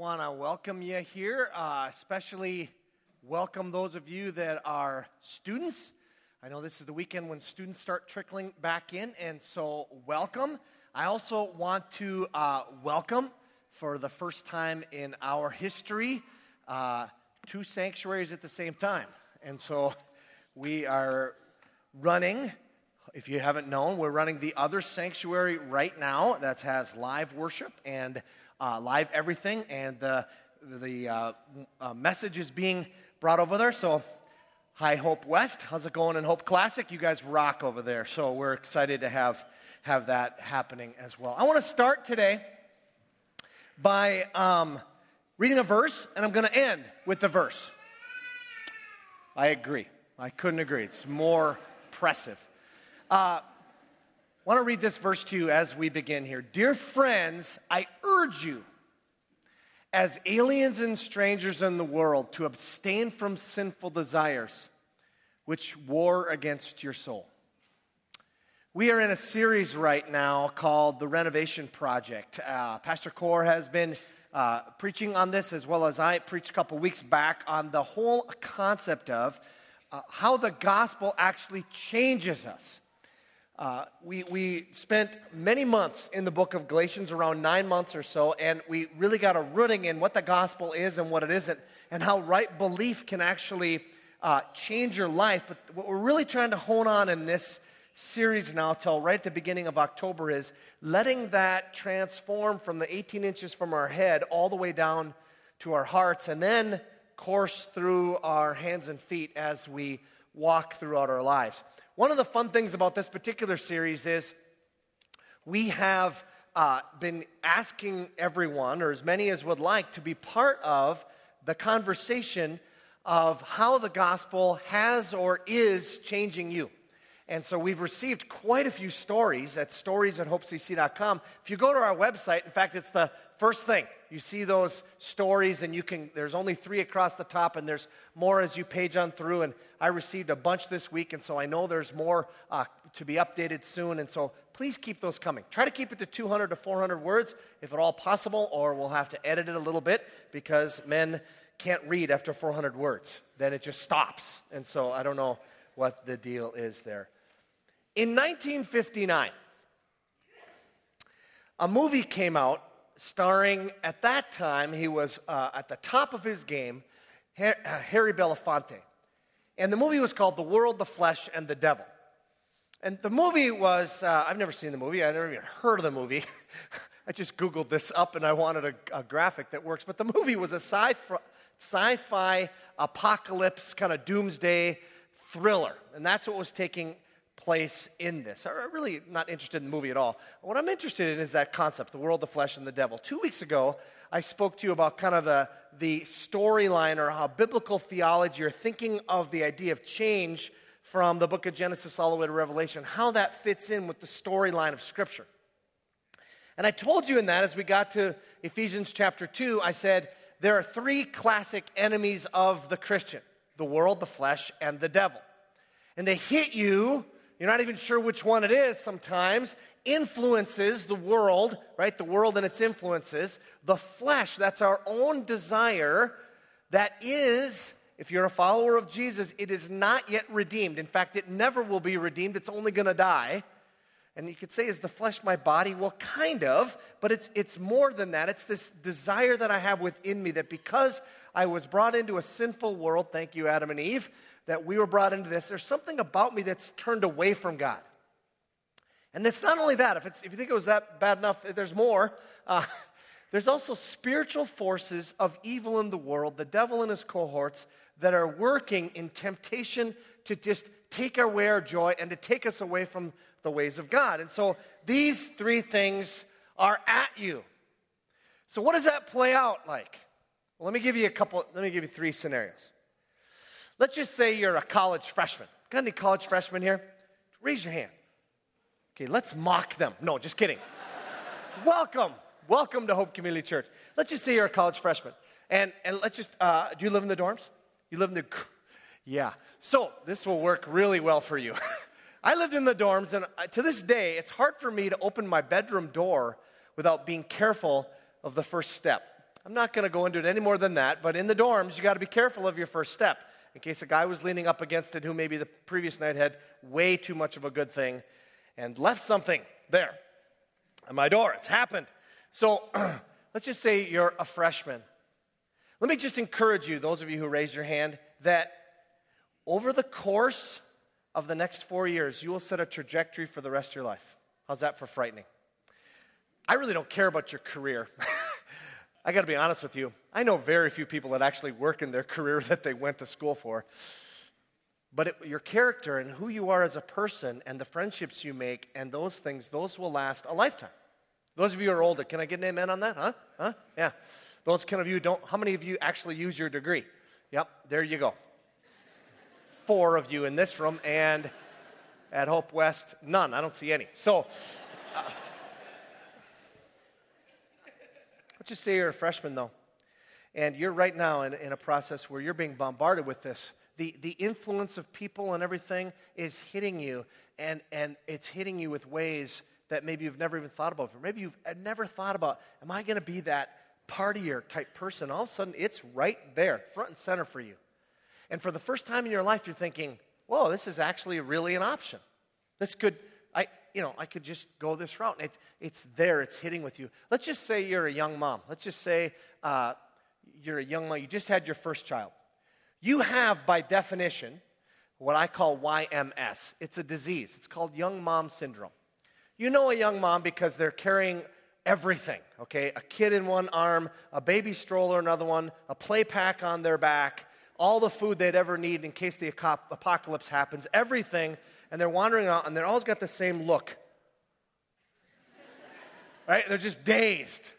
want to welcome you here, uh, especially welcome those of you that are students. I know this is the weekend when students start trickling back in, and so welcome. I also want to uh, welcome, for the first time in our history, uh, two sanctuaries at the same time. And so we are running if you haven't known, we're running the other sanctuary right now that has live worship and uh, live everything, and the, the uh, uh, message is being brought over there. So, hi, Hope West. How's it going in Hope Classic? You guys rock over there. So, we're excited to have, have that happening as well. I want to start today by um, reading a verse, and I'm going to end with the verse. I agree. I couldn't agree. It's more impressive. Uh, want to read this verse to you as we begin here. Dear friends, I urge you, as aliens and strangers in the world, to abstain from sinful desires which war against your soul. We are in a series right now called The Renovation Project. Uh, Pastor Core has been uh, preaching on this as well as I preached a couple weeks back on the whole concept of uh, how the gospel actually changes us. Uh, we, we spent many months in the book of Galatians, around nine months or so, and we really got a rooting in what the gospel is and what it isn't, and how right belief can actually uh, change your life. But what we're really trying to hone on in this series now, till right at the beginning of October, is letting that transform from the 18 inches from our head all the way down to our hearts, and then course through our hands and feet as we walk throughout our lives. One of the fun things about this particular series is we have uh, been asking everyone, or as many as would like, to be part of the conversation of how the gospel has or is changing you. And so we've received quite a few stories at stories at hopecc.com. If you go to our website, in fact, it's the first thing you see those stories and you can there's only three across the top and there's more as you page on through. And i received a bunch this week and so i know there's more uh, to be updated soon. And so please keep those coming. Try to keep it to 200 to 400 words if at all possible or we'll have to edit it a little bit because men can't read after 400 words. Then it just stops. And so i don't know what the deal is there. In 1959 a movie came out starring, at that time, he was uh, at the top of his game, uh, Harry Belafonte. And the movie was called The World, the Flesh, and the Devil. And the movie was, uh, I've never seen the movie, I never even heard of the movie. I just Googled this up and I wanted a, a graphic that works. But the movie was a sci fi apocalypse kind of doomsday thriller. And that's what was taking place in this. I'm really not interested in the movie at all. What I'm interested in is that concept the world, the flesh, and the devil. Two weeks ago, I spoke to you about kind of the, the storyline or how biblical theology or thinking of the idea of change from the book of Genesis all the way to Revelation, how that fits in with the storyline of Scripture. And I told you in that as we got to Ephesians chapter 2, I said there are three classic enemies of the Christian the world, the flesh, and the devil. And they hit you you're not even sure which one it is sometimes, influences the world, right? The world and its influences. The flesh, that's our own desire, that is, if you're a follower of Jesus, it is not yet redeemed. In fact, it never will be redeemed, it's only going to die. And you could say, is the flesh my body? Well, kind of, but it's, it's more than that. It's this desire that I have within me that because I was brought into a sinful world, thank you, Adam and Eve, that we were brought into this, there's something about me that's turned away from God. And it's not only that, if, if you think it was that bad enough, there's more. Uh, there's also spiritual forces of evil in the world, the devil and his cohorts, that are working in temptation to just take away our joy and to take us away from the ways of God. And so these three things are at you. So, what does that play out like? Well, let me give you a couple, let me give you three scenarios. Let's just say you're a college freshman. Got any college freshmen here? Raise your hand. Okay, let's mock them. No, just kidding. Welcome. Welcome to Hope Community Church. Let's just say you're a college freshman. And, and let's just, uh, do you live in the dorms? You live in the, yeah. So this will work really well for you. I lived in the dorms, and uh, to this day, it's hard for me to open my bedroom door without being careful of the first step. I'm not going to go into it any more than that, but in the dorms, you got to be careful of your first step in case a guy was leaning up against it who maybe the previous night had way too much of a good thing and left something there at my door. It's happened. So let's just say you're a freshman. Let me just encourage you, those of you who raised your hand, that over the course of the next four years, you will set a trajectory for the rest of your life. How's that for frightening? I really don't care about your career. I got to be honest with you. I know very few people that actually work in their career that they went to school for. But it, your character and who you are as a person and the friendships you make and those things, those will last a lifetime. Those of you who are older, can I get an amen on that? Huh? Huh? Yeah. Those kind of you don't, how many of you actually use your degree? Yep, there you go. Four of you in this room, and at Hope West, none. I don't see any. So, uh, let's just say you're a freshman, though, and you're right now in, in a process where you're being bombarded with this. The, the influence of people and everything is hitting you, and, and it's hitting you with ways that maybe you've never even thought about. Or maybe you've uh, never thought about, am I going to be that partier type person? All of a sudden, it's right there, front and center for you. And for the first time in your life, you're thinking, whoa, this is actually really an option. This could, you know, I could just go this route. It, it's there, it's hitting with you. Let's just say you're a young mom. Let's just say uh, you're a young mom, you just had your first child. You have, by definition, what I call YMS. It's a disease, it's called young mom syndrome. You know a young mom because they're carrying everything, okay? A kid in one arm, a baby stroller another one, a play pack on their back, all the food they'd ever need in case the apocalypse happens, everything, and they're wandering out and they're always got the same look. right? They're just dazed.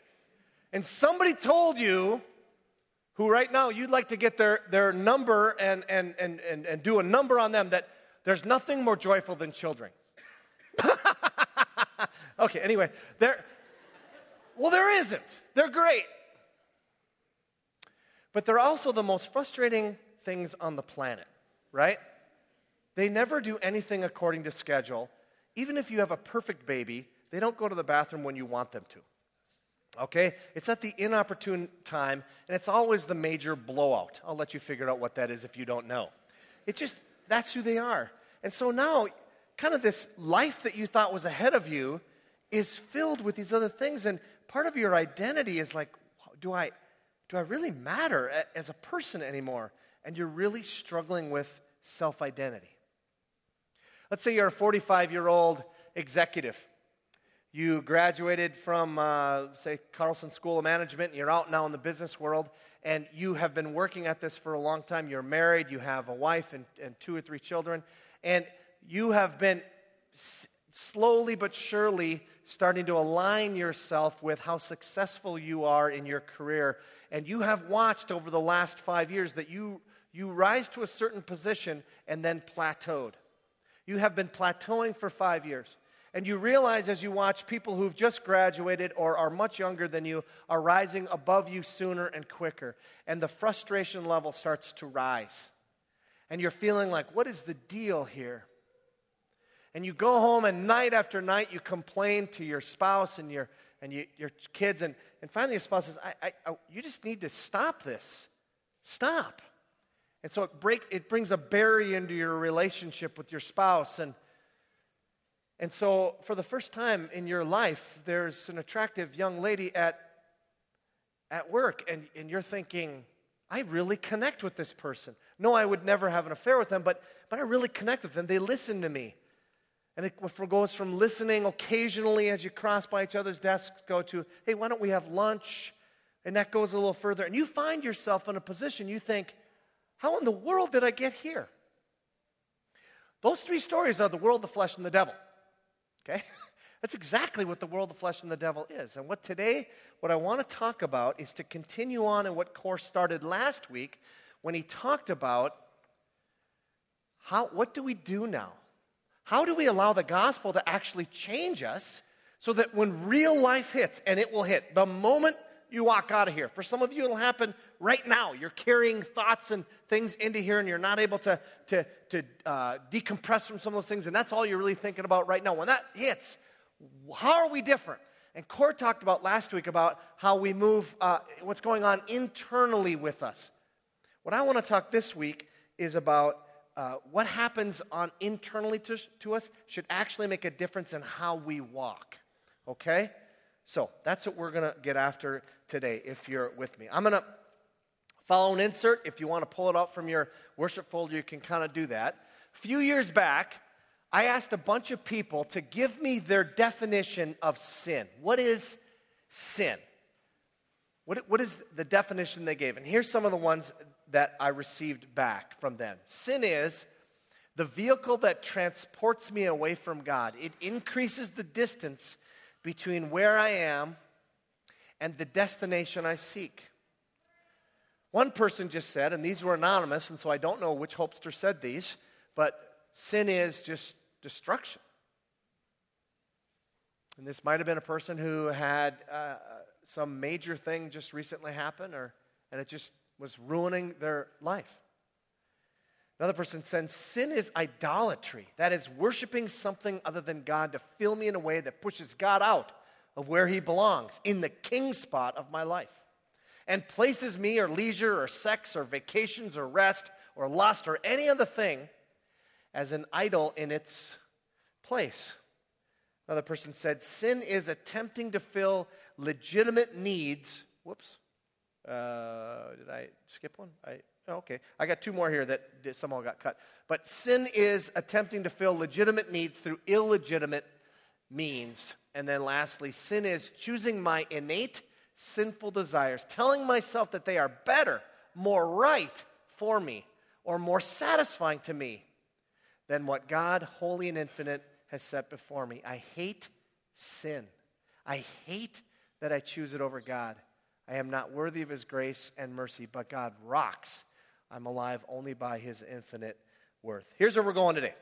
And somebody told you who right now you'd like to get their, their number and, and, and, and, and do a number on them that there's nothing more joyful than children. okay, anyway, there, well, there isn't. They're great. But they're also the most frustrating things on the planet, right? They never do anything according to schedule. Even if you have a perfect baby, they don't go to the bathroom when you want them to. Okay? It's at the inopportune time, and it's always the major blowout. I'll let you figure out what that is if you don't know. It just, that's who they are. And so now kind of this life that you thought was ahead of you is filled with these other things. And part of your identity is like, do I, do I really matter as a person anymore? And you're really struggling with self identity. Let's say you're a 45 year old executive. You graduated from, uh, say, Carlson School of Management, and you're out now in the business world, and you have been working at this for a long time. You're married, you have a wife and, and two or three children, and you have been s- slowly but surely starting to align yourself with how successful you are in your career. And you have watched over the last five years that you, you rise to a certain position and then plateaued. You have been plateauing for five years. And you realize as you watch people who've just graduated or are much younger than you are rising above you sooner and quicker. And the frustration level starts to rise. And you're feeling like, what is the deal here? and you go home and night after night you complain to your spouse and your, and you, your kids, and, and finally your spouse says, I, I, I, You just need to stop this. Stop. And so it, break, it brings a barrier into your relationship with your spouse. And, and so, for the first time in your life, there's an attractive young lady at, at work, and, and you're thinking, I really connect with this person. No, I would never have an affair with them, but, but I really connect with them. They listen to me. And it goes from listening occasionally as you cross by each other's desks, go to, hey, why don't we have lunch? And that goes a little further. And you find yourself in a position you think, how in the world did I get here? Those three stories are the world, the flesh, and the devil. Okay? That's exactly what the world, the flesh, and the devil is. And what today, what I want to talk about is to continue on in what Course started last week when he talked about how, what do we do now? How do we allow the gospel to actually change us so that when real life hits, and it will hit the moment you walk out of here, for some of you, it'll happen right now. You're carrying thoughts and things into here, and you're not able to, to, to uh, decompress from some of those things, and that's all you're really thinking about right now. When that hits, how are we different? And Cord talked about last week about how we move, uh, what's going on internally with us. What I want to talk this week is about uh, what happens on internally to, to us should actually make a difference in how we walk. Okay? So that's what we're going to get after today if you're with me. I'm going to follow an insert. If you want to pull it out from your worship folder, you can kind of do that. A few years back, I asked a bunch of people to give me their definition of sin. What is sin? What, what is the definition they gave? And here's some of the ones that I received back from them. Sin is the vehicle that transports me away from God, it increases the distance between where I am and the destination I seek. One person just said, and these were anonymous, and so I don't know which hopester said these, but sin is just destruction. And this might have been a person who had uh, some major thing just recently happen, or, and it just was ruining their life. Another person said, Sin is idolatry. That is, worshiping something other than God to fill me in a way that pushes God out of where he belongs, in the king spot of my life, and places me or leisure or sex or vacations or rest or lust or any other thing as an idol in its place. Another person said, Sin is attempting to fill legitimate needs. Whoops. Uh, did I skip one? I, oh, okay. I got two more here that somehow got cut. But sin is attempting to fill legitimate needs through illegitimate means. And then lastly, sin is choosing my innate sinful desires, telling myself that they are better, more right for me, or more satisfying to me than what God, holy and infinite, has set before me. I hate sin. I hate that I choose it over God. I am not worthy of His grace and mercy, but God rocks. I'm alive only by His infinite worth. Here's where we're going today.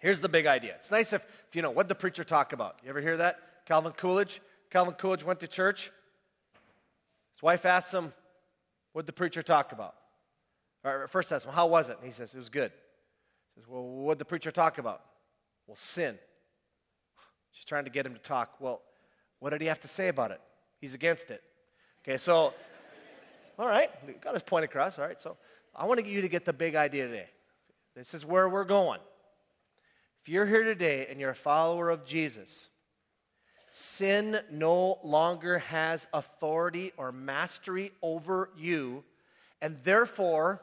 Here's the big idea. It's nice if, if you know what the preacher talk about. You ever hear that? Calvin Coolidge. Calvin Coolidge went to church. His wife asked him, What'd the preacher talk about? Or first asked him, How was it? And he says, It was good. He says, Well, what'd the preacher talk about? Well, sin. She's trying to get him to talk. Well, what did he have to say about it? He's against it. Okay, so, all right, got his point across. All right, so I want you to get the big idea today. This is where we're going. If you're here today and you're a follower of Jesus, sin no longer has authority or mastery over you, and therefore,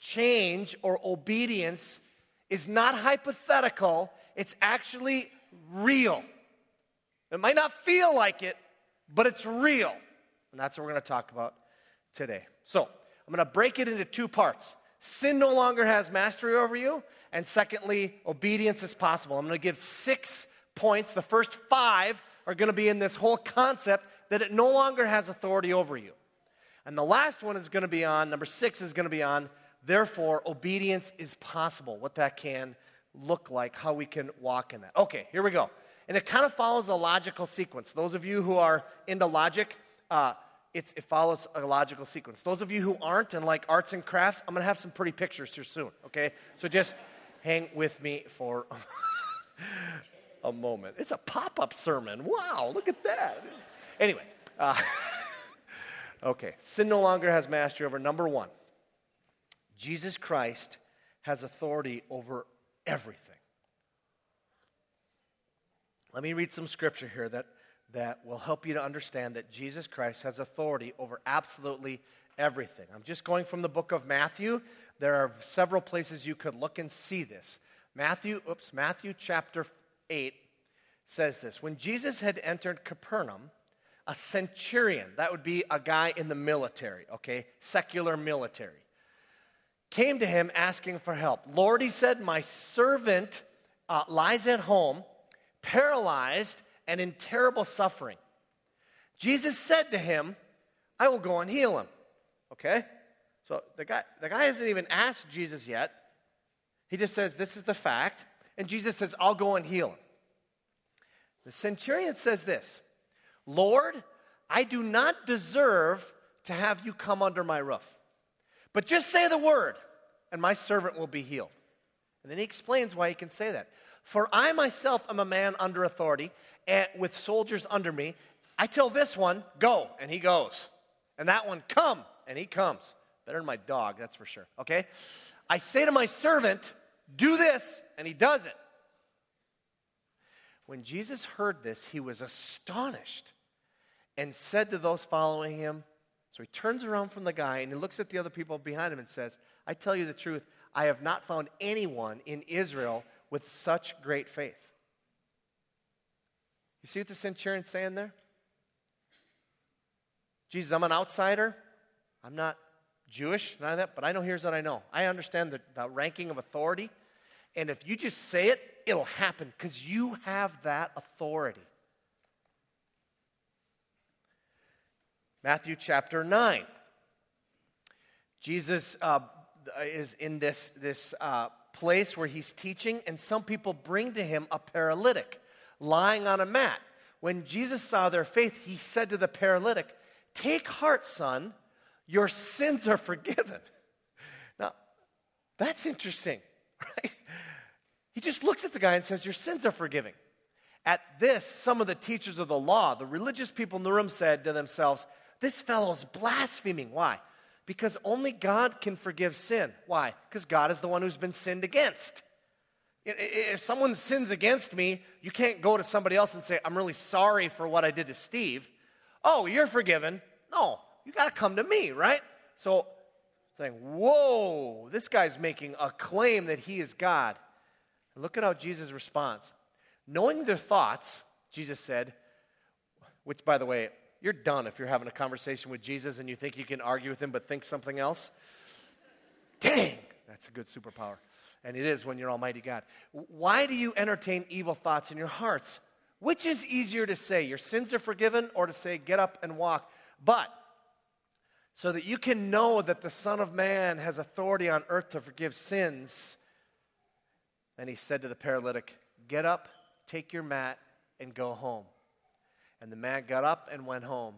change or obedience is not hypothetical, it's actually real. It might not feel like it, but it's real. And that's what we're going to talk about today. So, I'm going to break it into two parts. Sin no longer has mastery over you. And secondly, obedience is possible. I'm going to give six points. The first five are going to be in this whole concept that it no longer has authority over you. And the last one is going to be on, number six is going to be on, therefore, obedience is possible, what that can look like, how we can walk in that. Okay, here we go. And it kind of follows a logical sequence. Those of you who are into logic, uh, it follows a logical sequence. Those of you who aren't and like arts and crafts, I'm to have some pretty pictures here soon, okay? So just hang with me for a moment. It's a pop up sermon. Wow, look at that. Anyway, uh, okay. Sin no longer has mastery over number one. Jesus Christ has authority over everything. Let me read some scripture here that, that will help you to understand that Jesus Christ has authority over absolutely everything. I'm just going from the book of Matthew. There are several places you could look and see this. Matthew, oops, Matthew chapter 8 says this. When Jesus had entered Capernaum, a centurion, that would be a guy in the military, okay, secular military, came to him asking for help. Lord, he said, my servant uh, lies at home paralyzed and in terrible suffering. Jesus said to him, I will go and heal him. Okay? So the guy, the guy hasn't even asked Jesus yet. He just says, This is the fact. And Jesus says, I'll go and heal him. The centurion says this Lord, I do not deserve to have you come under my roof. But just say the word, and my servant will be healed. And then he explains why he can say that. For I myself am a man under authority, and with soldiers under me. I tell this one, go, and he goes. And that one, come, and he comes. Better than my dog, that's for sure. Okay? I say to my servant, do this, and he does it. When Jesus heard this, he was astonished and said to those following him, so he turns around from the guy and he looks at the other people behind him and says, I tell you the truth, I have not found anyone in Israel with such great faith. You see what the centurion's saying there? Jesus, I'm an outsider. I'm not Jewish, none of that, but I know here's what I know. I understand the, the ranking of authority. And if you just say it, it'll happen because you have that authority. Matthew chapter 9. Jesus uh, is in this, this uh, place where he's teaching, and some people bring to him a paralytic lying on a mat. When Jesus saw their faith, he said to the paralytic, Take heart, son, your sins are forgiven. Now, that's interesting, right? He just looks at the guy and says, Your sins are forgiven. At this, some of the teachers of the law, the religious people in the room, said to themselves, This fellow is blaspheming. Why? Because only God can forgive sin. Why? Because God is the one who's been sinned against. If someone sins against me, you can't go to somebody else and say, I'm really sorry for what I did to Steve. Oh, you're forgiven. No, you got to come to me, right? So, saying, Whoa, this guy's making a claim that he is God. And look at how Jesus responds. Knowing their thoughts, Jesus said, which, by the way, you're done if you're having a conversation with Jesus and you think you can argue with him but think something else. Dang, that's a good superpower. And it is when you're Almighty God. Why do you entertain evil thoughts in your hearts? Which is easier to say, your sins are forgiven, or to say, get up and walk? But, so that you can know that the Son of Man has authority on earth to forgive sins, then he said to the paralytic, Get up, take your mat, and go home. And the man got up and went home.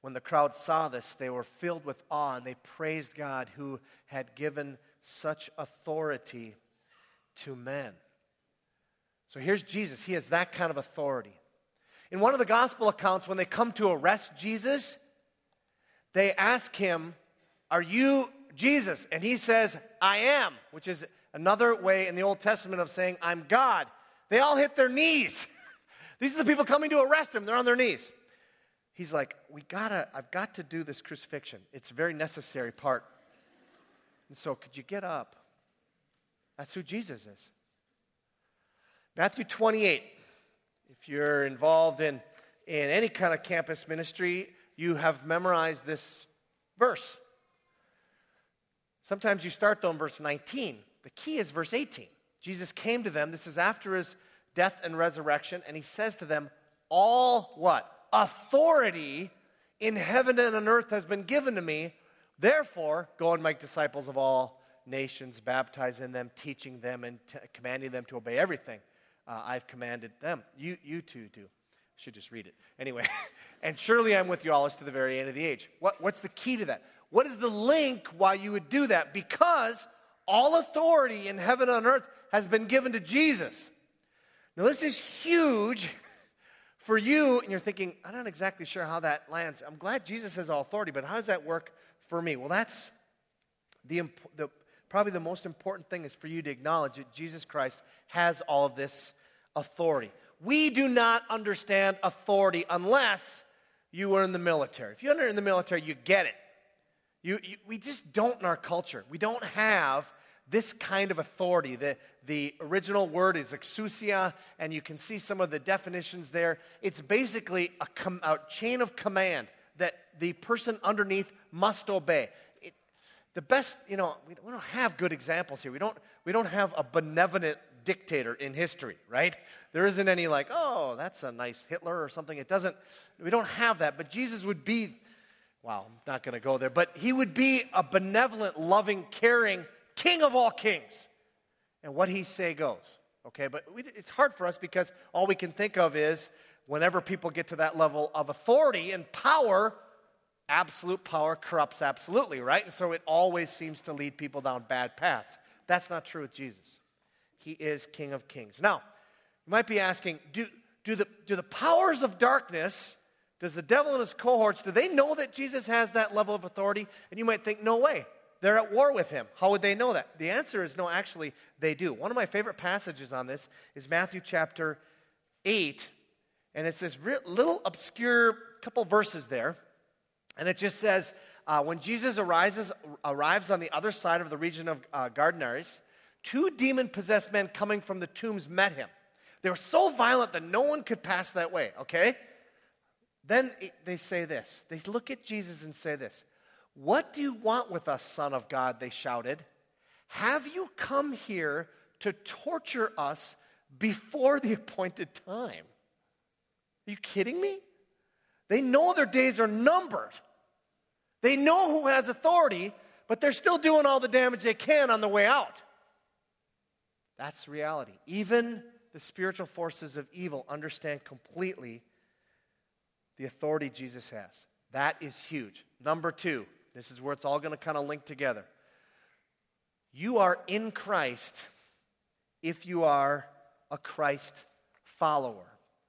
When the crowd saw this, they were filled with awe and they praised God who had given such authority to men. So here's Jesus. He has that kind of authority. In one of the gospel accounts, when they come to arrest Jesus, they ask him, Are you Jesus? And he says, I am, which is another way in the Old Testament of saying, I'm God. They all hit their knees. These are the people coming to arrest him. They're on their knees. He's like, we gotta, I've got to do this crucifixion. It's a very necessary part. And so, could you get up? That's who Jesus is. Matthew 28. If you're involved in, in any kind of campus ministry, you have memorized this verse. Sometimes you start on verse 19. The key is verse 18. Jesus came to them. This is after his death, and resurrection. And he says to them, All what? Authority in heaven and on earth has been given to me. Therefore, go and make disciples of all nations, baptizing them, teaching them, and t- commanding them to obey everything uh, I've commanded them. You, you too do. I should just read it. Anyway, and surely I'm with you always to the very end of the age. What, what's the key to that? What is the link why you would do that? Because all authority in heaven and on earth has been given to Jesus. Now, this is huge for you, and you're thinking, I'm not exactly sure how that lands. I'm glad Jesus has all authority, but how does that work for me? Well, that's the, the probably the most important thing is for you to acknowledge that Jesus Christ has all of this authority. We do not understand authority unless you are in the military. If you're in the military, you get it. You, you, we just don't in our culture. We don't have this kind of authority. The, the original word is exousia, and you can see some of the definitions there. It's basically a, com- a chain of command that the person underneath must obey. It, the best, you know, we don't have good examples here. We don't, we don't have a benevolent dictator in history, right? There isn't any like, oh, that's a nice Hitler or something. It doesn't, we don't have that. But Jesus would be, wow, I'm not going to go there, but he would be a benevolent, loving, caring king of all kings. And what he say goes. Okay, but we, it's hard for us because all we can think of is whenever people get to that level of authority and power, absolute power corrupts absolutely, right? And so it always seems to lead people down bad paths. That's not true with Jesus. He is King of Kings. Now, You might be asking, do, do, the, do the powers of darkness, does the devil and his cohorts, do they know that Jesus has that level of authority? And you might think, no way. They're at war with him. How would they know that? The answer is no, actually, they do. One of my favorite passages on this is Matthew chapter 8. And it's this little obscure couple verses there. And it just says, uh, when Jesus arises, arrives on the other side of the region of uh, two demon possessed men coming from the tombs met him. They were so violent that no one could pass that way, okay? Then they say this. They look at Jesus and say this What do you want with us, Son of God? They shouted. Have you come here to torture us before the appointed time? Are you kidding me? They know their days are numbered. They know who has authority, but they're still doing all the damage they can on the way out. That's reality. Even the spiritual forces of evil understand completely the authority Jesus has. That is huge. Number two, this is where it's all going to kind of link together. You are in Christ if you are a Christ follower.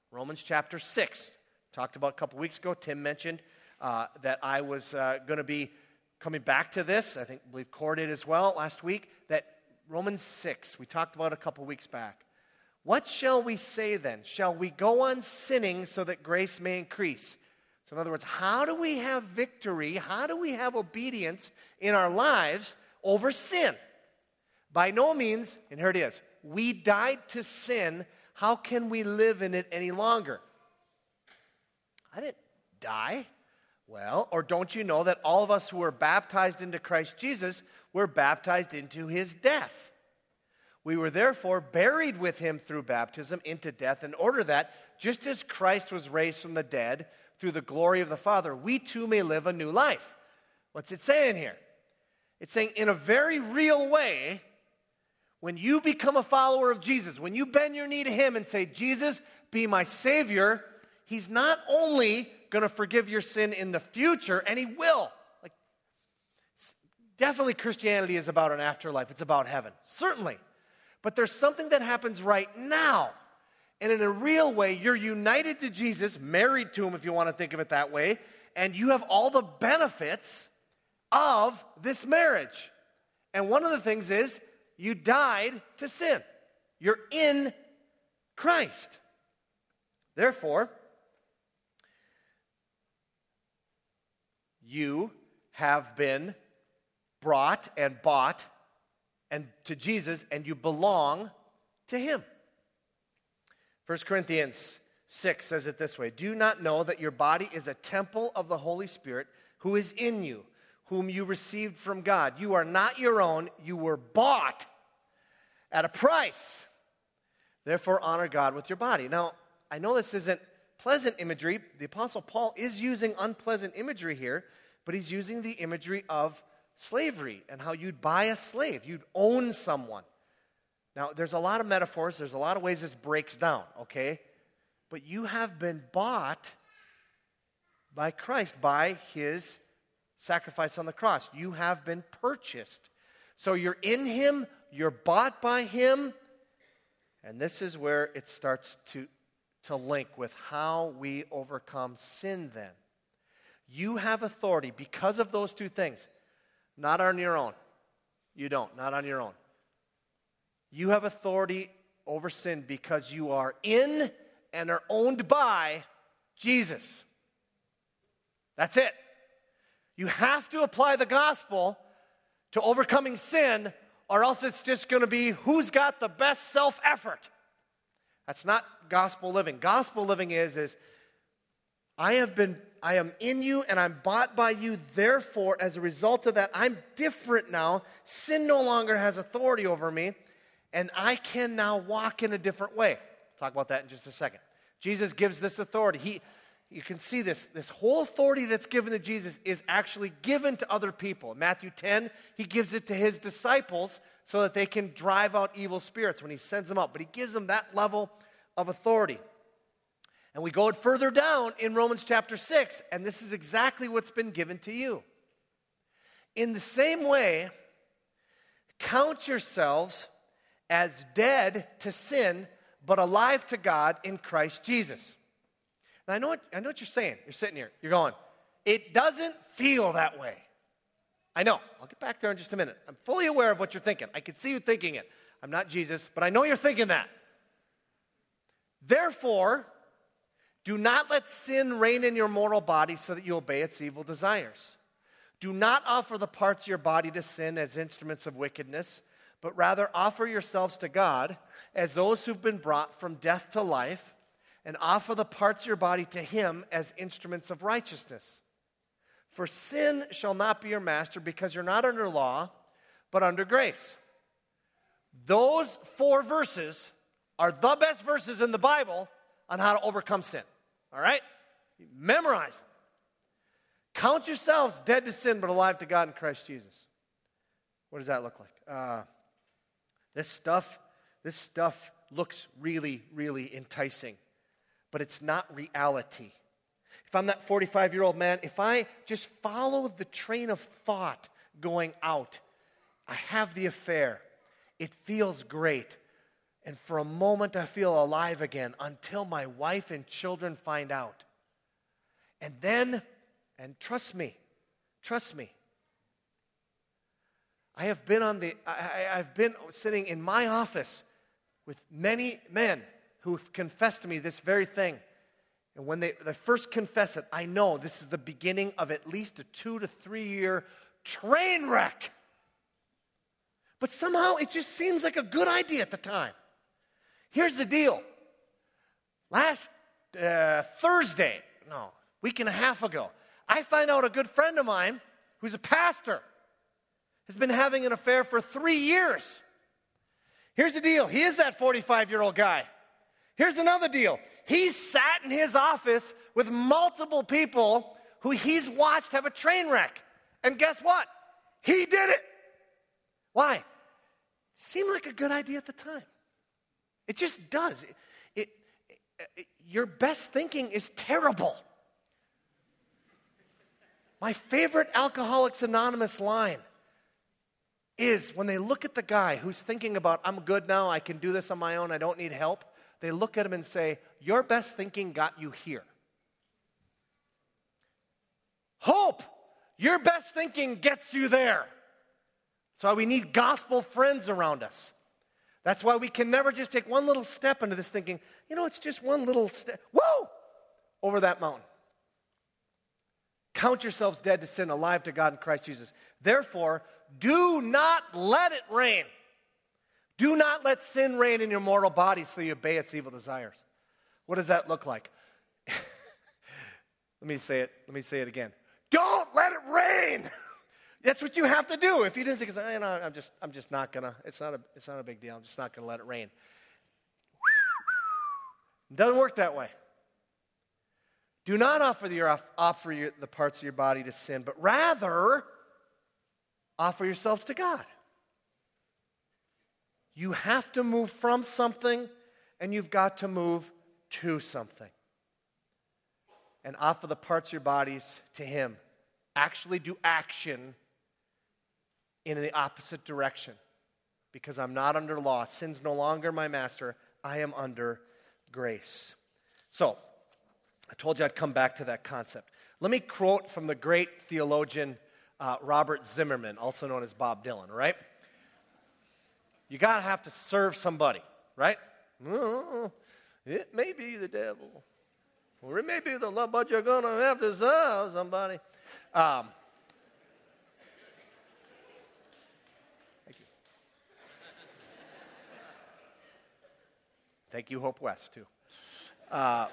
Romans chapter 6. Talked about a couple weeks ago. Tim mentioned uh, that I was uh, going to be coming back to this. I think, I believe Core did as well last week. That Romans 6, we talked about a couple weeks back. What shall we say then? Shall we go on sinning so that grace may increase? So, in other words, how do we have victory? How do we have obedience in our lives over sin? By no means, and here it is, we died to sin. How can we live in it any longer? I didn't die. Well, or don't you know that all of us who were baptized into Christ Jesus were baptized into his death? We were therefore buried with him through baptism into death, in order that, just as Christ was raised from the dead through the glory of the Father, we too may live a new life. What's it saying here? It's saying, in a very real way, when you become a follower of Jesus, when you bend your knee to him and say, Jesus, be my Savior, he's not only going to forgive your sin in the future, and He will. Like, definitely, Christianity is about an afterlife, it's about heaven, certainly. But there's something that happens right now. And in a real way, you're united to Jesus, married to Him, if you want to think of it that way, and you have all the benefits of this marriage. And one of the things is you died to sin. You're in Christ. Therefore, you have been brought and bought and to Jesus and you belong to him. 1 Corinthians 6 says it this way Do you not know that your body is a temple of the Holy Spirit who is in you, whom you received from God? You are not your own, you were bought at a price. Therefore, honor God with your body. Now, I know this isn't pleasant imagery. The Apostle Paul is using unpleasant imagery here, but he's using the imagery of slavery and how you'd buy a slave, you'd own someone. Now, there's a lot of metaphors, there's a lot of ways this breaks down, okay? But you have been bought by Christ, by his sacrifice on the cross. You have been purchased. So you're in him, you're bought by him, and this is where it starts to to link with how we overcome sin then. You have authority because of those two things, not on your own. You don't, not on your own. You have authority over sin because you are in and are owned by Jesus. That's it. You have to apply the gospel to overcoming sin, or else it's just going to be who's got the best self effort. That's not gospel living. Gospel living is is I have been I am in you and I'm bought by you. Therefore, as a result of that, I'm different now. Sin no longer has authority over me, and I can now walk in a different way. talk about that in just a second. Jesus gives this authority. He you can see this this whole authority that's given to Jesus is actually given to other people. Matthew 10, he gives it to his disciples so that they can drive out evil spirits when he sends them out. But he gives them that level of authority. And we go further down in Romans chapter 6, and this is exactly what's been given to you. In the same way, count yourselves as dead to sin, but alive to God in Christ Jesus. I know what, I know what you're saying. You're sitting here, you're going, it doesn't feel that way. I know. I'll get back there in just a minute. I'm fully aware of what you're thinking. I can see you thinking it. I'm not Jesus, but I know you're thinking that. Therefore, do not let sin reign in your mortal body so that you obey its evil desires. Do not offer the parts of your body to sin as instruments of wickedness, but rather offer yourselves to God as those who've been brought from death to life, and offer the parts of your body to Him as instruments of righteousness. For sin shall not be your master because you're not under law, but under grace. Those four verses are the best verses in the Bible on how to overcome sin. All right? Memorize them. Count yourselves dead to sin, but alive to God in Christ Jesus. What does that look like? Uh, this stuff, this stuff looks really, really enticing, but it's not reality. If I'm that 45 year old man, if I just follow the train of thought going out, I have the affair. It feels great. And for a moment, I feel alive again until my wife and children find out. And then, and trust me, trust me, I have been on the, I, have been sitting in my office with many men who've confessed to me this very thing. And when they, they first confess it, I know this is the beginning of at least a two to three year train wreck. But somehow it just seems like a good idea at the time. Here's the deal. Last uh, Thursday, no, week and a half ago, I find out a good friend of mine who's a pastor has been having an affair for three years. Here's the deal he is that 45 year old guy. Here's another deal he sat in his office with multiple people who he's watched have a train wreck. And guess what? He did it. Why? Seemed like a good idea at the time. It just does. It, it, it, your best thinking is terrible. My favorite Alcoholics Anonymous line is when they look at the guy who's thinking about, I'm good now, I can do this on my own, I don't need help, they look at him and say, Your best thinking got you here. Hope, your best thinking gets you there. That's why we need gospel friends around us. That's why we can never just take one little step into this thinking, you know, it's just one little step. Whoa! Over that mountain. Count yourselves dead to sin, alive to God in Christ Jesus. Therefore, do not let it reign. Do not let sin reign in your mortal body so you obey its evil desires. What does that look like? let me say it. Let me say it again. Don't let it rain. That's what you have to do. If you didn't say, you know, I'm just, I'm just not gonna. It's not a, it's not a big deal. I'm just not gonna let it rain. It doesn't work that way. Do not offer, the, offer your, the parts of your body to sin, but rather offer yourselves to God. You have to move from something, and you've got to move to something. And offer the parts of your bodies to Him. Actually, do action in the opposite direction because I'm not under law. Sin's no longer my master. I am under grace. So, I told you I'd come back to that concept. Let me quote from the great theologian uh, Robert Zimmerman, also known as Bob Dylan, right? You gotta have to serve somebody, right? Mm-hmm. It may be the devil, or it may be the love, but you're gonna have to serve somebody. Um, Thank you, Hope West, too. Uh,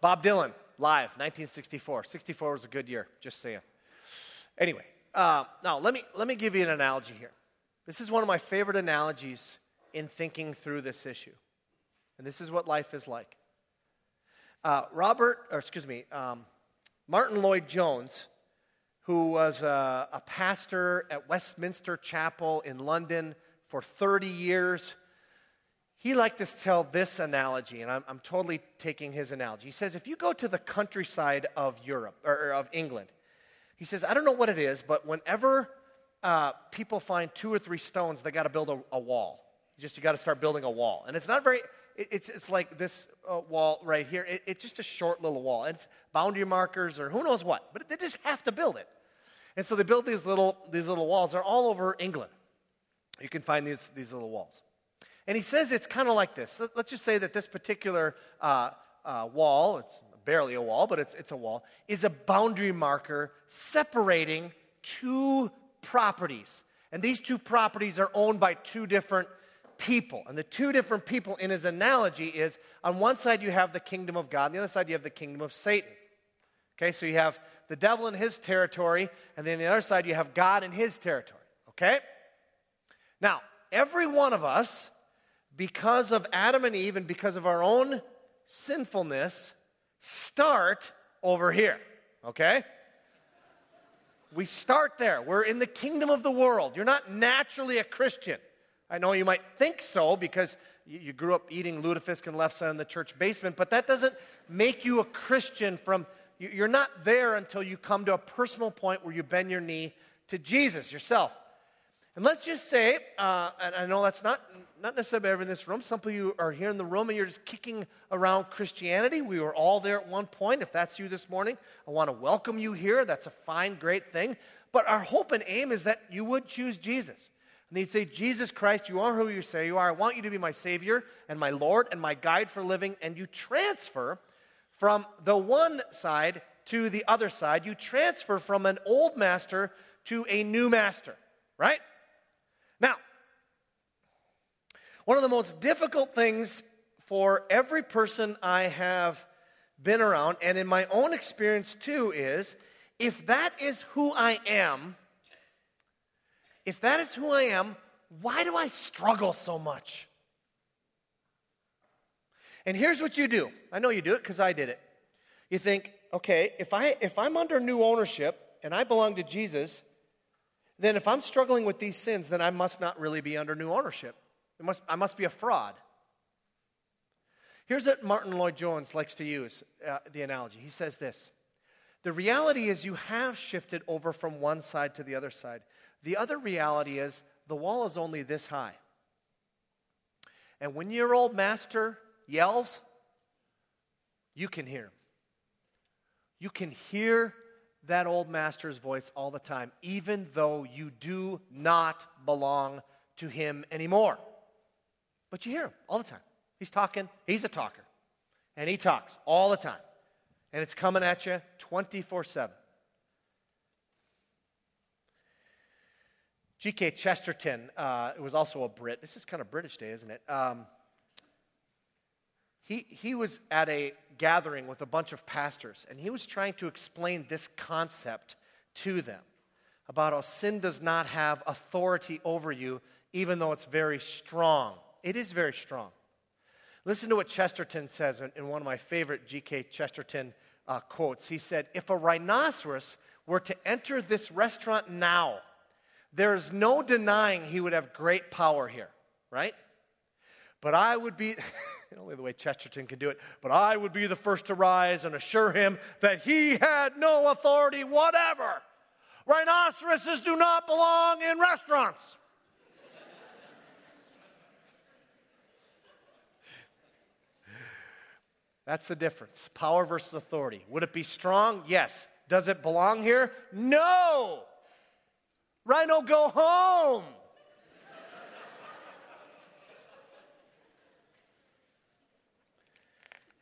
Bob Dylan, live, 1964. 64 was a good year, just saying. Anyway, uh, now let me, let me give you an analogy here. This is one of my favorite analogies in thinking through this issue. And this is what life is like. Uh, Robert, or excuse me, um, Martyn Lloyd-Jones, who was a, a pastor at Westminster Chapel in London for 30 years, he liked to tell this analogy, and I'm, I'm, totally taking his analogy. He says, if you go to the countryside of Europe, or, or of England, he says, I don't know what it is, but whenever uh, people find two or three stones, they got to build a, a, wall. Just you got to start building a wall. And it's not very, it, it's, it's like this uh, wall right here. It, it's just a short little wall. It's boundary markers or who knows what, but they just have to build it. And so they build these little, these little walls. They're all over England. You can find these, these little walls. And he says it's kind of like this. Let's just say that this particular uh, uh, wall, it's barely a wall, but it's, it's a wall, is a boundary marker separating two properties. And these two properties are owned by two different people. And the two different people in his analogy is on one side you have the kingdom of God, on the other side you have the kingdom of Satan. Okay, so you have the devil in his territory, and then the other side you have God in his territory. Okay? Now, every one of us, because of Adam and Eve and because of our own sinfulness, start over here. Okay? We start there. We're in the kingdom of the world. You're not naturally a Christian. I know you might think so because you grew up eating lutefisk and lefse in the church basement, but that doesn't make you a Christian from, you're not there until you come to a personal point where you bend your knee to Jesus yourself. And let's just say, uh, and I know that's not, not necessarily everyone in this room. Some of you are here in the room and you're just kicking around Christianity. We were all there at one point. If that's you this morning, I want to welcome you here. That's a fine, great thing. But our hope and aim is that you would choose Jesus. And they'd say, Jesus Christ, you are who you say you are. I want you to be my Savior and my Lord and my guide for living. And you transfer from the one side to the other side. You transfer from an old master to a new master, right? Now, one of the most difficult things for every person I have been around, and in my own experience too, is if that is who I am, if that is who I am, why do I struggle so much? And here's what you do. I know you do it because I did it. You think, okay, if, I, if I'm under new ownership and I belong to Jesus, then if I'm struggling with these sins, then I must not really be under new ownership. Must, I must be a fraud. Here's what Martyn Lloyd-Jones likes to use uh, the analogy. He says this The reality is you have shifted over from one side to the other side. The other reality is the wall is only this high. And when your old master yells, you can hear him. You can hear that old master's voice all the time, even though you do not belong to him anymore. But you hear him all the time. He's talking, he's a talker. And he talks all the time. And it's coming at you 24 7. G.K. Chesterton uh, was also a Brit. This is kind of British day, isn't it? Um, he, he was at a gathering with a bunch of pastors, and he was trying to explain this concept to them about how sin does not have authority over you, even though it's very strong. It is very strong. Listen to what Chesterton says in, in one of my favorite G.K. Chesterton uh, quotes. He said, If a rhinoceros were to enter this restaurant now, there's no denying he would have great power here, right? But I would be, only the way Chesterton can do it, but I would be the first to rise and assure him that he had no authority whatever. Rhinoceroses do not belong in restaurants. That's the difference. Power versus authority. Would it be strong? Yes. Does it belong here? No. Rhino, go home.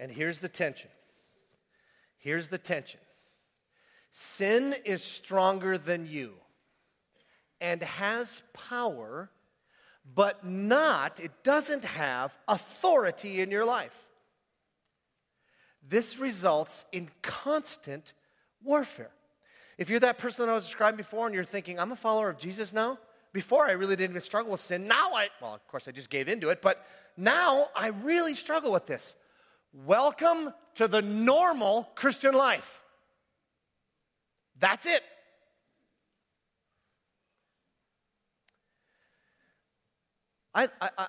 And here's the tension. Here's the tension sin is stronger than you and has power, but not, it doesn't have authority in your life. This results in constant warfare. If you're that person that I was describing before and you're thinking, I'm a follower of Jesus now, before I really didn't even struggle with sin. Now I, well, of course, I just gave into it, but now I really struggle with this. Welcome to the normal Christian life. That's it. I, I, I,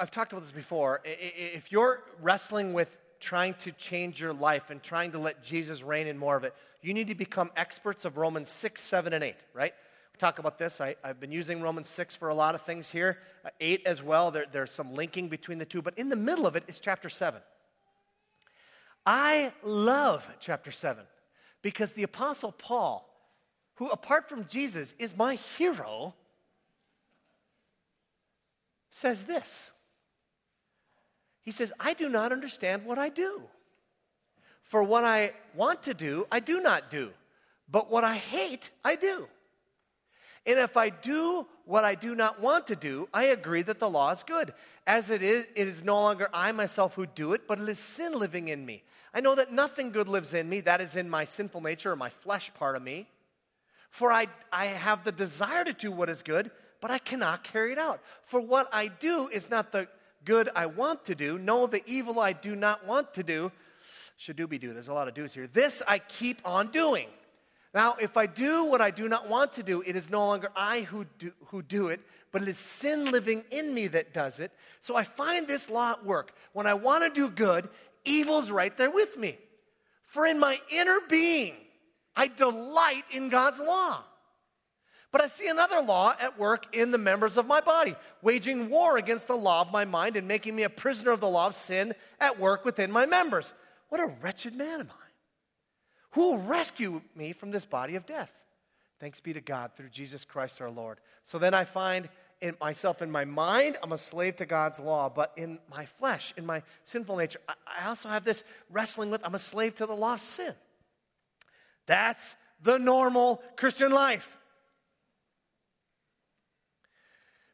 I've talked about this before. If you're wrestling with trying to change your life and trying to let Jesus reign in more of it, you need to become experts of Romans 6, 7, and 8, right? talk about this. I, have been using Romans 6 for a lot of things here, uh, 8 as well. There, there's some linking between the two, but in the middle of it is chapter 7. I love chapter 7 because the Apostle Paul, who apart from Jesus is my hero, says this. He says, I do not understand what I do. For what I want to do, I do not do. But what I hate, I do. And if I do what I do not want to do, I agree that the law is good. As it is, it is no longer I myself who do it, but it is sin living in me. I know that nothing good lives in me, that is in my sinful nature or my flesh part of me. For I, I have the desire to do what is good, but I cannot carry it out. For what I do is not the good I want to do. No, the evil I do not want to do. Should do be do. There's a lot of do's here. This I keep on doing. Now, if I do what I do not want to do, it is no longer I who do, who do it, but it is sin living in me that does it. So I find this law at work. When I want to do good, evil's right there with me. For in my inner being, I delight in God's law. But I see another law at work in the members of my body, waging war against the law of my mind and making me a prisoner of the law of sin at work within my members. What a wretched man am I. Who will rescue me from this body of death? Thanks be to God through Jesus Christ our Lord. So then I find in myself in my mind, I'm a slave to God's law, but in my flesh, in my sinful nature, I also have this wrestling with I'm a slave to the law of sin. That's the normal Christian life.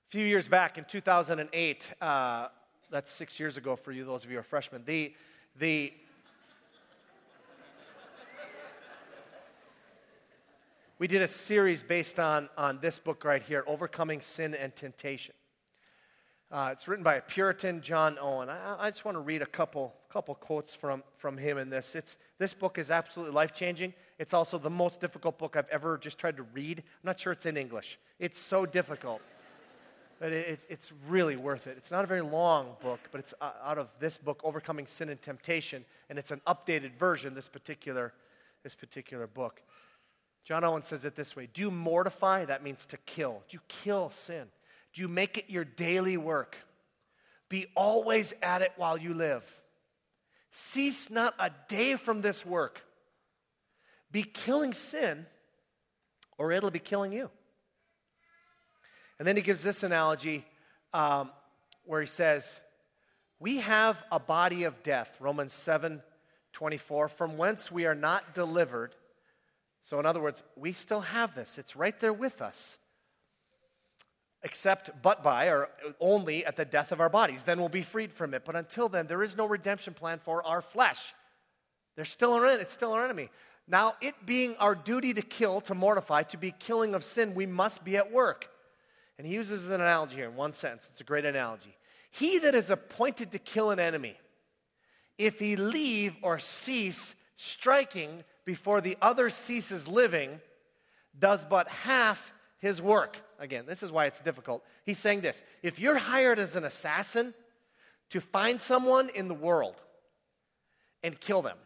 A few years back in 2008, uh, that's six years ago for you, those of you who are freshmen, the, the we did a series based on, on this book right here, Overcoming Sin and Temptation. Uh, it's written by a Puritan, John Owen. I, I, just want to read a couple, couple quotes from, from him in this. It's, this book is absolutely life changing. It's also the most difficult book I've ever just tried to read. I'm not sure it's in English. It's so difficult. But it, it, it's really worth it. It's not a very long book, but it's uh, out of this book, Overcoming Sin and Temptation, and it's an updated version, this particular, this particular book. John Owen says it this way Do you mortify? That means to kill. Do you kill sin? Do you make it your daily work? Be always at it while you live. Cease not a day from this work. Be killing sin, or it'll be killing you. And then he gives this analogy um, where he says, We have a body of death, Romans 7 24, from whence we are not delivered so, in other words, we still have this, it's right there with us. Except but by or only at the death of our bodies. Then we'll be freed from it. But until then, there is no redemption plan for our flesh. They're still our. It's still our enemy. Now, it being our duty to kill, to mortify, to be killing of sin, we must be at work. And he uses an analogy here in one sense. It's a great analogy. He that is appointed to kill an enemy, if he leave or cease striking before the other ceases living, does but half his work. Again, this is why it's difficult. He's saying this if you're hired as an assassin to find someone in the world and kill them,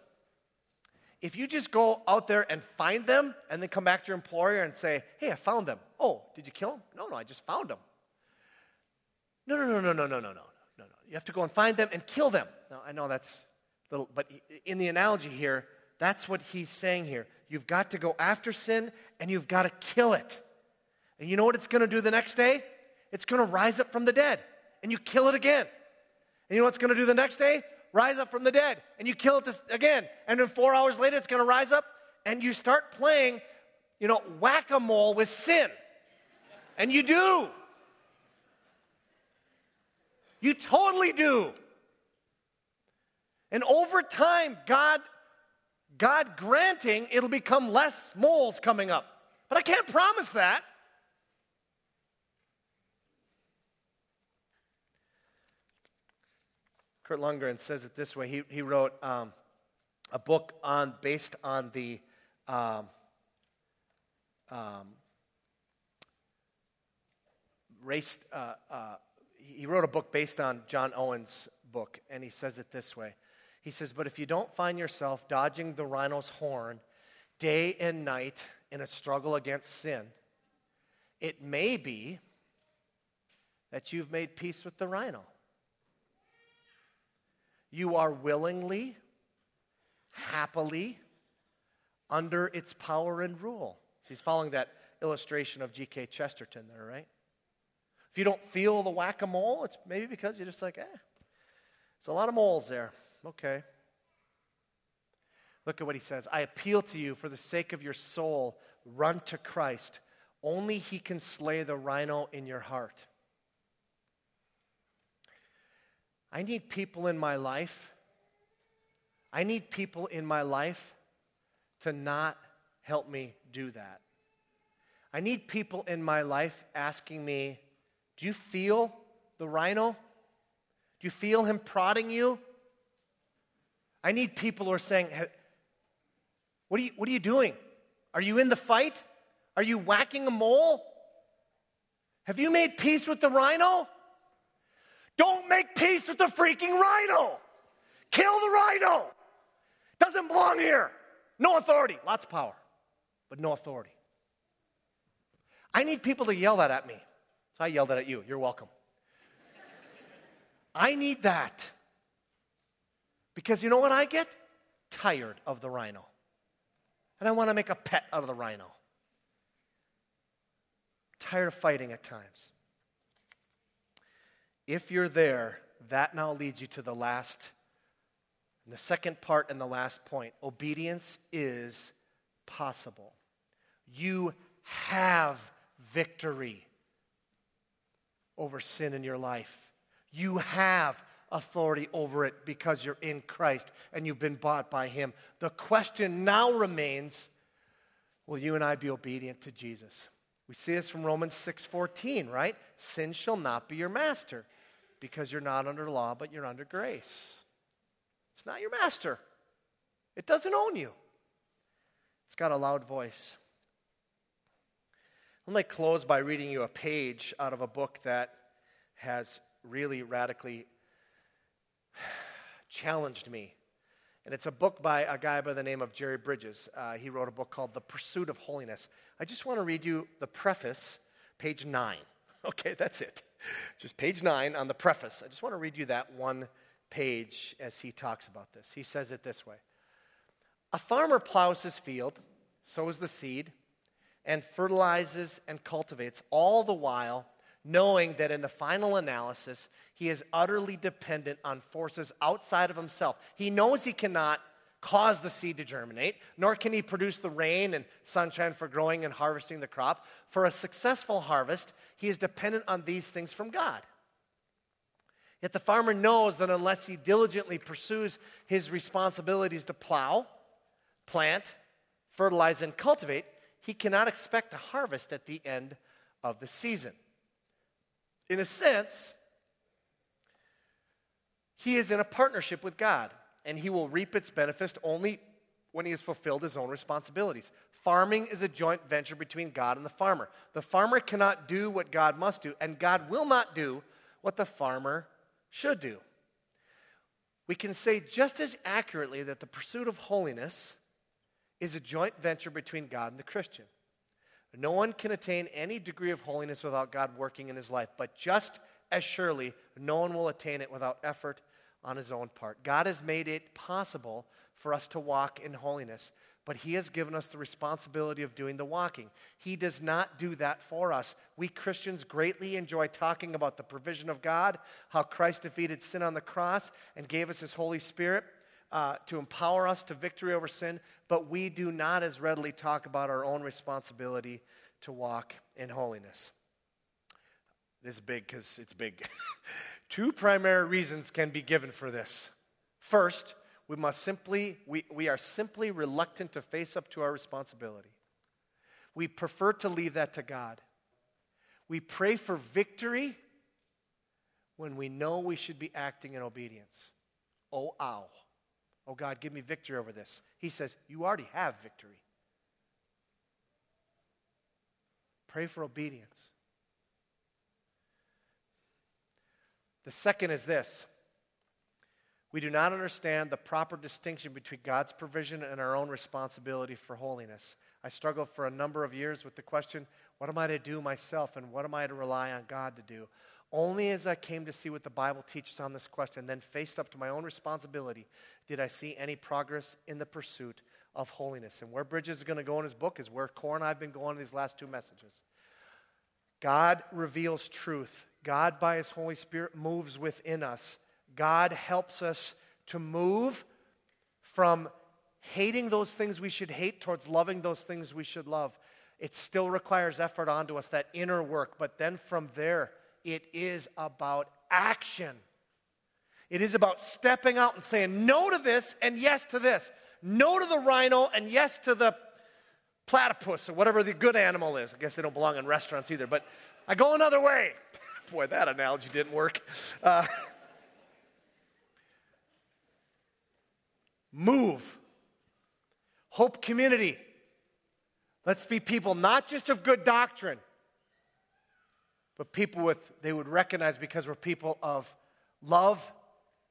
if you just go out there and find them and then come back to your employer and say, hey, I found them. Oh, did you kill them? No, no, I just found them. No, no, no, no, no, no, no, no, no, no. You have to go and find them and kill them. Now, I know that's little, but in the analogy here, that's what he's saying here. You've got to go after sin and you've got to kill it. And you know what it's going to do the next day? It's going to rise up from the dead and you kill it again. And you know what it's going to do the next day? Rise up from the dead and you kill it this, again. And then four hours later, it's going to rise up and you start playing, you know, whack a mole with sin. And you do. You totally do. And over time, God God granting it'll become less moles coming up. But I can't promise that. Kurt Lundgren says it this way. He, he wrote um, a book on based on the um, um, race. Uh, uh, he wrote a book based on John Owen's book, and he says it this way. He says, But if you don't find yourself dodging the rhino's horn day and night in a struggle against sin, It may be that you've made peace with the rhino. You are willingly, happily under its power and rule. So he's following that illustration of G.K. Chesterton there, right? If you don't feel the whack a mole, it's maybe because you're just like, eh, it's a lot of moles there. Okay. Look at what he says. I appeal to you for the sake of your soul, run to Christ. Only he can slay the rhino in your heart. I need people in my life. I need people in my life to not help me do that. I need people in my life asking me, Do you feel the rhino? Do you feel him prodding you? I need people who are saying, what are, you, what are you doing? Are you in the fight? Are you whacking a mole? Have you made peace with the rhino? Don't make peace with the freaking rhino. Kill the rhino. Doesn't belong here. No authority. Lots of power, but no authority. I need people to yell that at me. So I yelled that at you. You're welcome. I need that. Because you know what I get? Tired of the rhino. And I want to make a pet out of the rhino. Tired of fighting at times. If you're there, that now leads you to the last, the second part and the last point. Obedience is possible. You have victory over sin in your life. You have authority over it because you're in Christ and you've been bought by Him. The question now remains will you and I be obedient to Jesus? We see this from Romans 6:14, right? Sin shall not be your master because you're not under law, but you're under grace. It's not your master. It doesn't own you. It's got a loud voice. Let me close by reading you a page out of a book that has really radically challenged me. And it's a book by a guy by the name of Jerry Bridges. Uh, he wrote a book called The Pursuit of Holiness. I just want to read you the preface, page nine. Okay, that's it. Just page nine on the preface. I just want to read you that one page as he talks about this. He says it this way A farmer plows his field, sows the seed, and fertilizes and cultivates, all the while knowing that in the final analysis, he is utterly dependent on forces outside of himself. He knows he cannot cause the seed to germinate, nor can he produce the rain and sunshine for growing and harvesting the crop. For a successful harvest, he is dependent on these things from God. Yet the farmer knows that unless he diligently pursues his responsibilities to plow, plant, fertilize, and cultivate, he cannot expect a harvest at the end of the season. In a sense, he is in a partnership with God, and he will reap its benefits only when he has fulfilled his own responsibilities. Farming is a joint venture between God and the farmer. The farmer cannot do what God must do, and God will not do what the farmer should do. We can say just as accurately that the pursuit of holiness is a joint venture between God and the Christian. No one can attain any degree of holiness without God working in his life, but just as surely, no one will attain it without effort on his own part. God has made it possible for us to walk in holiness, but he has given us the responsibility of doing the walking. He does not do that for us. We Christians greatly enjoy talking about the provision of God, how Christ defeated sin on the cross and gave us his Holy Spirit uh, to empower us to victory over sin, but we do not as readily talk about our own responsibility to walk in holiness. This is big because it's big. Two primary reasons can be given for this. First, we must simply, we, we are simply reluctant to face up to our responsibility. We prefer to leave that to God. We pray for victory when we know we should be acting in obedience. Oh, ow. Oh God, give me victory over this. He says, You already have victory. Pray for obedience. The second is this we do not understand the proper distinction between God's provision and our own responsibility for holiness. I struggled for a number of years with the question what am I to do myself and what am I to rely on God to do? Only as I came to see what the Bible teaches on this question, then faced up to my own responsibility, did I see any progress in the pursuit of holiness. And where Bridges is going to go in his book is where Core and I have been going in these last two messages. God reveals truth. God, by his Holy Spirit, moves within us. God helps us to move from hating those things we should hate towards loving those things we should love. It still requires effort onto us, that inner work. But then from there, it is about action. It is about stepping out and saying no to this and yes to this. No to the rhino and yes to the platypus or whatever the good animal is. I guess they don't belong in restaurants either, but I go another way. Boy, that analogy didn't work. Uh, move. Hope community. Let's be people not just of good doctrine, but people with, they would recognize because we're people of love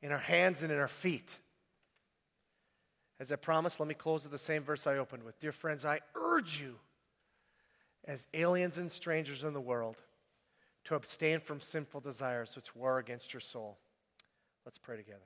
in our hands and in our feet. As I promised, let me close with the same verse I opened with. Dear friends, I urge you, as aliens and strangers in the world, to abstain from sinful desires which war against your soul. Let's pray together.